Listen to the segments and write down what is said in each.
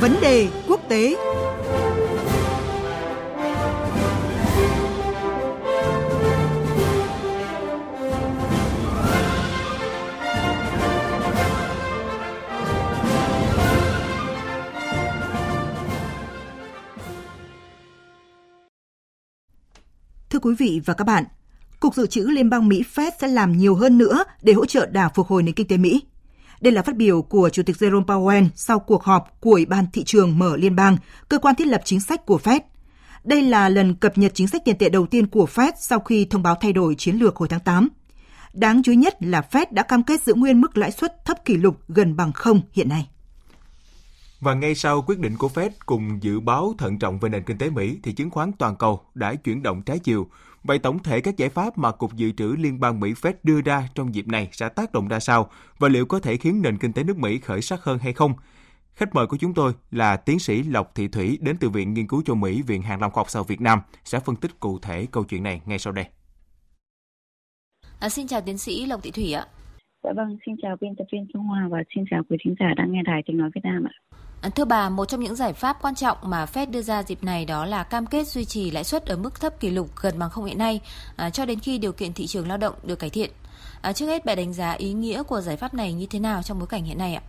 Vấn đề quốc tế Thưa quý vị và các bạn, Cục Dự trữ Liên bang Mỹ Fed sẽ làm nhiều hơn nữa để hỗ trợ đà phục hồi nền kinh tế Mỹ. Đây là phát biểu của Chủ tịch Jerome Powell sau cuộc họp của Ủy ban Thị trường Mở Liên bang, cơ quan thiết lập chính sách của Fed. Đây là lần cập nhật chính sách tiền tệ đầu tiên của Fed sau khi thông báo thay đổi chiến lược hồi tháng 8. Đáng chú ý nhất là Fed đã cam kết giữ nguyên mức lãi suất thấp kỷ lục gần bằng không hiện nay. Và ngay sau quyết định của Fed cùng dự báo thận trọng về nền kinh tế Mỹ thì chứng khoán toàn cầu đã chuyển động trái chiều. Vậy tổng thể các giải pháp mà Cục Dự trữ Liên bang Mỹ Fed đưa ra trong dịp này sẽ tác động ra sao và liệu có thể khiến nền kinh tế nước Mỹ khởi sắc hơn hay không? Khách mời của chúng tôi là tiến sĩ Lộc Thị Thủy đến từ Viện Nghiên cứu châu Mỹ, Viện Hàn Lâm Khoa học Xã Việt Nam sẽ phân tích cụ thể câu chuyện này ngay sau đây. À, xin chào tiến sĩ Lộc Thị Thủy ạ. Dạ vâng, xin chào biên tập viên Phương Hoa và xin chào quý thính giả đang nghe đài tiếng nói Việt Nam ạ. À, thưa bà, một trong những giải pháp quan trọng mà Fed đưa ra dịp này đó là cam kết duy trì lãi suất ở mức thấp kỷ lục gần bằng không hiện nay à, cho đến khi điều kiện thị trường lao động được cải thiện. À, trước hết, bà đánh giá ý nghĩa của giải pháp này như thế nào trong bối cảnh hiện nay ạ?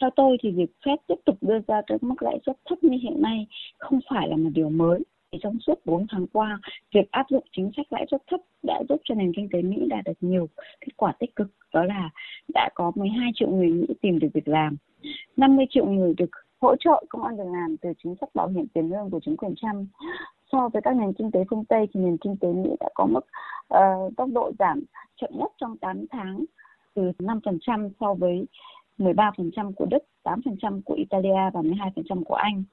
Theo tôi thì việc Fed tiếp tục đưa ra các mức lãi suất thấp như hiện nay không phải là một điều mới. Thì trong suốt 4 tháng qua, việc áp dụng chính sách lãi suất thấp đã giúp cho nền kinh tế Mỹ đạt được nhiều kết quả tích cực. Đó là đã có 12 triệu người Mỹ tìm được việc làm, 50 triệu người được hỗ trợ công an việc làm từ chính sách bảo hiểm tiền lương của chính quyền Trump. So với các nền kinh tế phương Tây thì nền kinh tế Mỹ đã có mức uh, tốc độ giảm chậm nhất trong 8 tháng từ 5% so với 13% của Đức, 8% của Italia và 12% của Anh.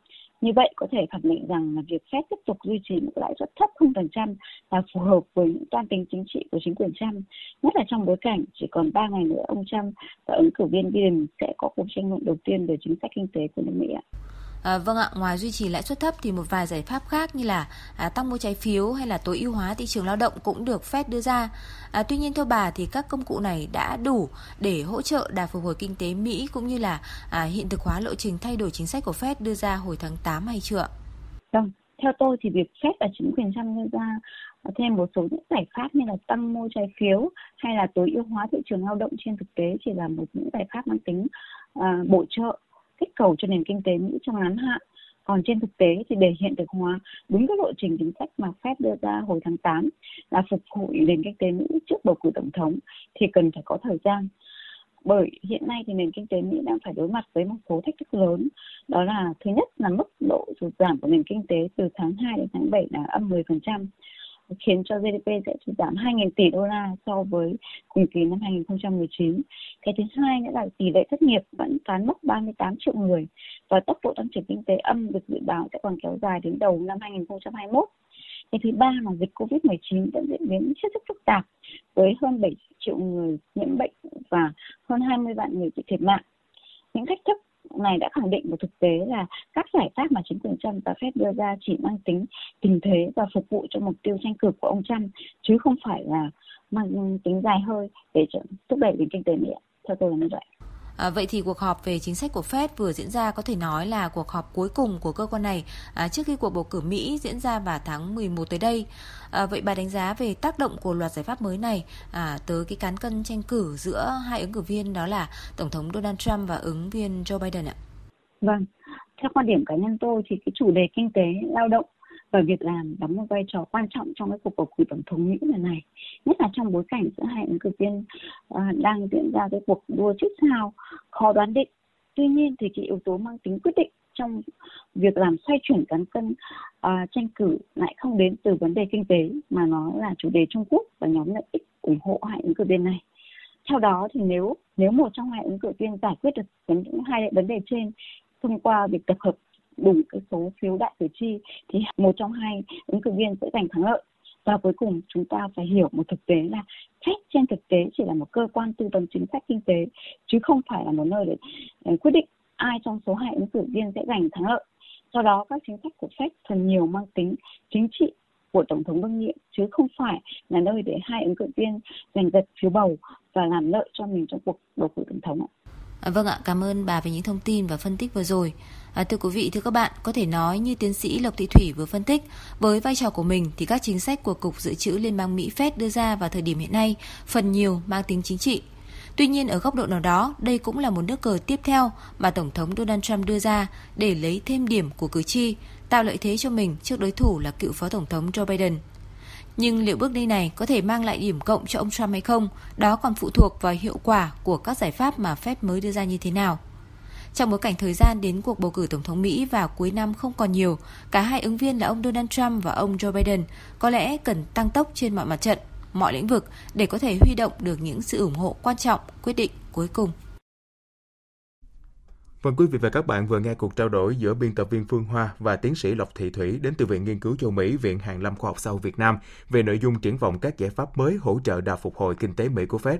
Như vậy có thể khẳng định rằng là việc Fed tiếp tục duy trì mức lãi suất thấp 0% là phù hợp với những toan tính chính trị của chính quyền Trump, nhất là trong bối cảnh chỉ còn 3 ngày nữa ông Trump và ứng cử viên Biden sẽ có cuộc tranh luận đầu tiên về chính sách kinh tế của nước Mỹ ạ. À, vâng ạ, ngoài duy trì lãi suất thấp thì một vài giải pháp khác như là à, tăng mua trái phiếu hay là tối ưu hóa thị trường lao động cũng được Fed đưa ra. À, tuy nhiên theo bà thì các công cụ này đã đủ để hỗ trợ đà phục hồi kinh tế Mỹ cũng như là à, hiện thực hóa lộ trình thay đổi chính sách của Fed đưa ra hồi tháng 8 hay chưa? Vâng, theo tôi thì việc Fed và chính quyền Trump đưa ra thêm một số những giải pháp như là tăng mua trái phiếu hay là tối ưu hóa thị trường lao động trên thực tế chỉ là một những giải pháp mang tính à, bổ trợ kích cầu cho nền kinh tế Mỹ trong ngắn hạn. Còn trên thực tế thì để hiện thực hóa đúng các lộ trình chính sách mà Fed đưa ra hồi tháng 8 là phục hồi nền kinh tế Mỹ trước bầu cử tổng thống thì cần phải có thời gian. Bởi hiện nay thì nền kinh tế Mỹ đang phải đối mặt với một số thách thức lớn. Đó là, thứ nhất là mức độ sụt giảm của nền kinh tế từ tháng 2 đến tháng 7 là âm 10% khiến cho GDP sẽ sụt giảm 2.000 tỷ đô la so với cùng kỳ năm 2019. Cái thứ hai nữa là tỷ lệ thất nghiệp vẫn cán mốc 38 triệu người và tốc độ tăng trưởng kinh tế âm được dự báo sẽ còn kéo dài đến đầu năm 2021. Cái thứ ba là dịch COVID-19 vẫn diễn biến hết sức phức tạp với hơn 7 triệu người nhiễm bệnh và hơn 20 vạn người bị thiệt mạng. Những thách thức này đã khẳng định một thực tế là các giải pháp mà chính quyền Trump và Fed đưa ra chỉ mang tính tình thế và phục vụ cho mục tiêu tranh cử của ông Trump, chứ không phải là mang tính dài hơi để thúc đẩy nền kinh tế Mỹ. Theo tôi là như vậy. À, vậy thì cuộc họp về chính sách của Fed vừa diễn ra có thể nói là cuộc họp cuối cùng của cơ quan này à, trước khi cuộc bầu cử Mỹ diễn ra vào tháng 11 tới đây. À, vậy bà đánh giá về tác động của loạt giải pháp mới này à, tới cái cán cân tranh cử giữa hai ứng cử viên đó là Tổng thống Donald Trump và ứng viên Joe Biden ạ? Vâng, theo quan điểm cá nhân tôi thì cái chủ đề kinh tế lao động và việc làm đóng một vai trò quan trọng trong cái cuộc bầu cử tổng thống Mỹ lần này nhất là trong bối cảnh giữa hai ứng cử viên à, đang diễn ra cái cuộc đua trước sao khó đoán định. Tuy nhiên thì cái yếu tố mang tính quyết định trong việc làm xoay chuyển cán cân uh, tranh cử lại không đến từ vấn đề kinh tế mà nó là chủ đề Trung Quốc và nhóm lợi ích ủng hộ hai ứng cử viên này. Theo đó thì nếu nếu một trong hai ứng cử viên giải quyết được những hai vấn đề trên thông qua việc tập hợp đủ cái số phiếu đại cử tri thì một trong hai ứng cử viên sẽ giành thắng lợi và cuối cùng chúng ta phải hiểu một thực tế là Fed trên thực tế chỉ là một cơ quan tư vấn chính sách kinh tế chứ không phải là một nơi để, để quyết định ai trong số hai ứng cử viên sẽ giành thắng lợi. Do đó các chính sách của Fed phần nhiều mang tính chính trị của tổng thống đương nhiệm chứ không phải là nơi để hai ứng cử viên giành giật phiếu bầu và làm lợi cho mình trong cuộc bầu cử tổng thống ạ. À, vâng ạ, cảm ơn bà về những thông tin và phân tích vừa rồi. À, thưa quý vị, thưa các bạn, có thể nói như tiến sĩ Lộc Thị Thủy vừa phân tích, với vai trò của mình thì các chính sách của Cục Dự trữ Liên bang Mỹ Fed đưa ra vào thời điểm hiện nay phần nhiều mang tính chính trị. Tuy nhiên ở góc độ nào đó, đây cũng là một nước cờ tiếp theo mà Tổng thống Donald Trump đưa ra để lấy thêm điểm của cử tri, tạo lợi thế cho mình trước đối thủ là cựu Phó Tổng thống Joe Biden. Nhưng liệu bước đi này có thể mang lại điểm cộng cho ông Trump hay không, đó còn phụ thuộc vào hiệu quả của các giải pháp mà Fed mới đưa ra như thế nào. Trong bối cảnh thời gian đến cuộc bầu cử Tổng thống Mỹ vào cuối năm không còn nhiều, cả hai ứng viên là ông Donald Trump và ông Joe Biden có lẽ cần tăng tốc trên mọi mặt trận, mọi lĩnh vực để có thể huy động được những sự ủng hộ quan trọng, quyết định cuối cùng. Vâng quý vị và các bạn vừa nghe cuộc trao đổi giữa biên tập viên Phương Hoa và tiến sĩ Lộc Thị Thủy đến từ Viện Nghiên cứu châu Mỹ, Viện Hàn lâm Khoa học Sau Việt Nam về nội dung triển vọng các giải pháp mới hỗ trợ đà phục hồi kinh tế Mỹ của Fed